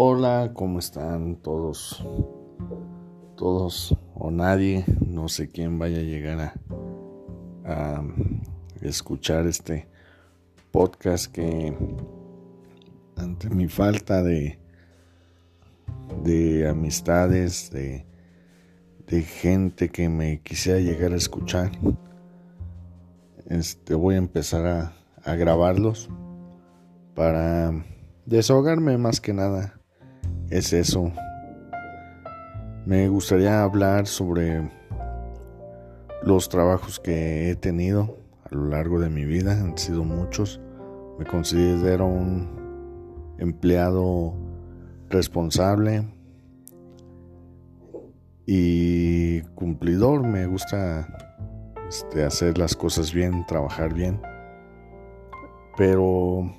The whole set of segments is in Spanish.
Hola, ¿cómo están todos? Todos o nadie, no sé quién vaya a llegar a, escuchar este podcast que ante mi falta de, de amistades, de, de gente que me quisiera llegar a escuchar, este, voy a empezar a, a grabarlos para desahogarme más que nada es eso. Me gustaría hablar sobre los trabajos que he tenido a lo largo de mi vida. Han sido muchos. Me considero un empleado responsable y cumplidor. Me gusta este, hacer las cosas bien, trabajar bien. Pero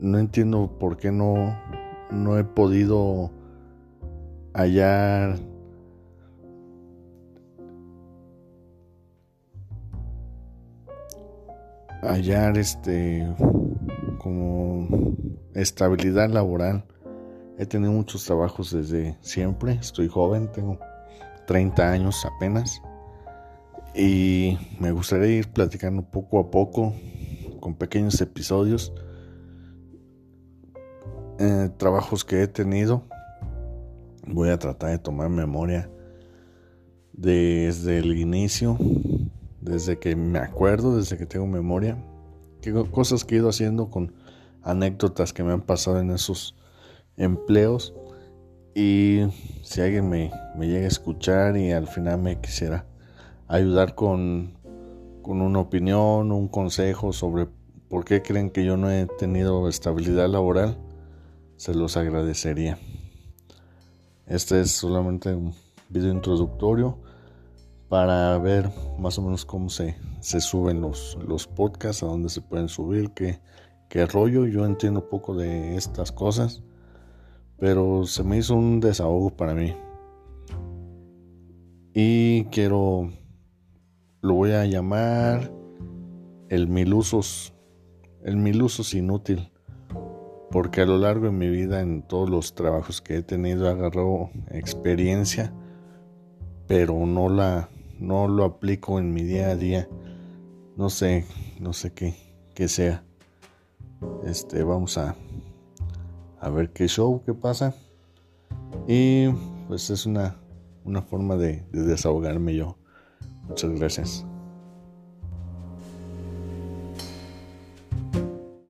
no entiendo por qué no no he podido hallar hallar este como estabilidad laboral. He tenido muchos trabajos desde siempre, estoy joven, tengo 30 años apenas. Y me gustaría ir platicando poco a poco con pequeños episodios eh, trabajos que he tenido. Voy a tratar de tomar memoria desde el inicio, desde que me acuerdo, desde que tengo memoria, qué cosas que he ido haciendo con anécdotas que me han pasado en esos empleos y si alguien me, me llega a escuchar y al final me quisiera ayudar con, con una opinión, un consejo sobre por qué creen que yo no he tenido estabilidad laboral, se los agradecería. Este es solamente un video introductorio para ver más o menos cómo se, se suben los, los podcasts, a dónde se pueden subir, qué, qué rollo. Yo entiendo poco de estas cosas, pero se me hizo un desahogo para mí. Y quiero, lo voy a llamar el mil usos, el mil usos inútil porque a lo largo de mi vida en todos los trabajos que he tenido agarrado experiencia, pero no la no lo aplico en mi día a día. No sé, no sé qué, qué sea. Este, vamos a a ver qué show, qué pasa. Y pues es una, una forma de, de desahogarme yo. Muchas gracias.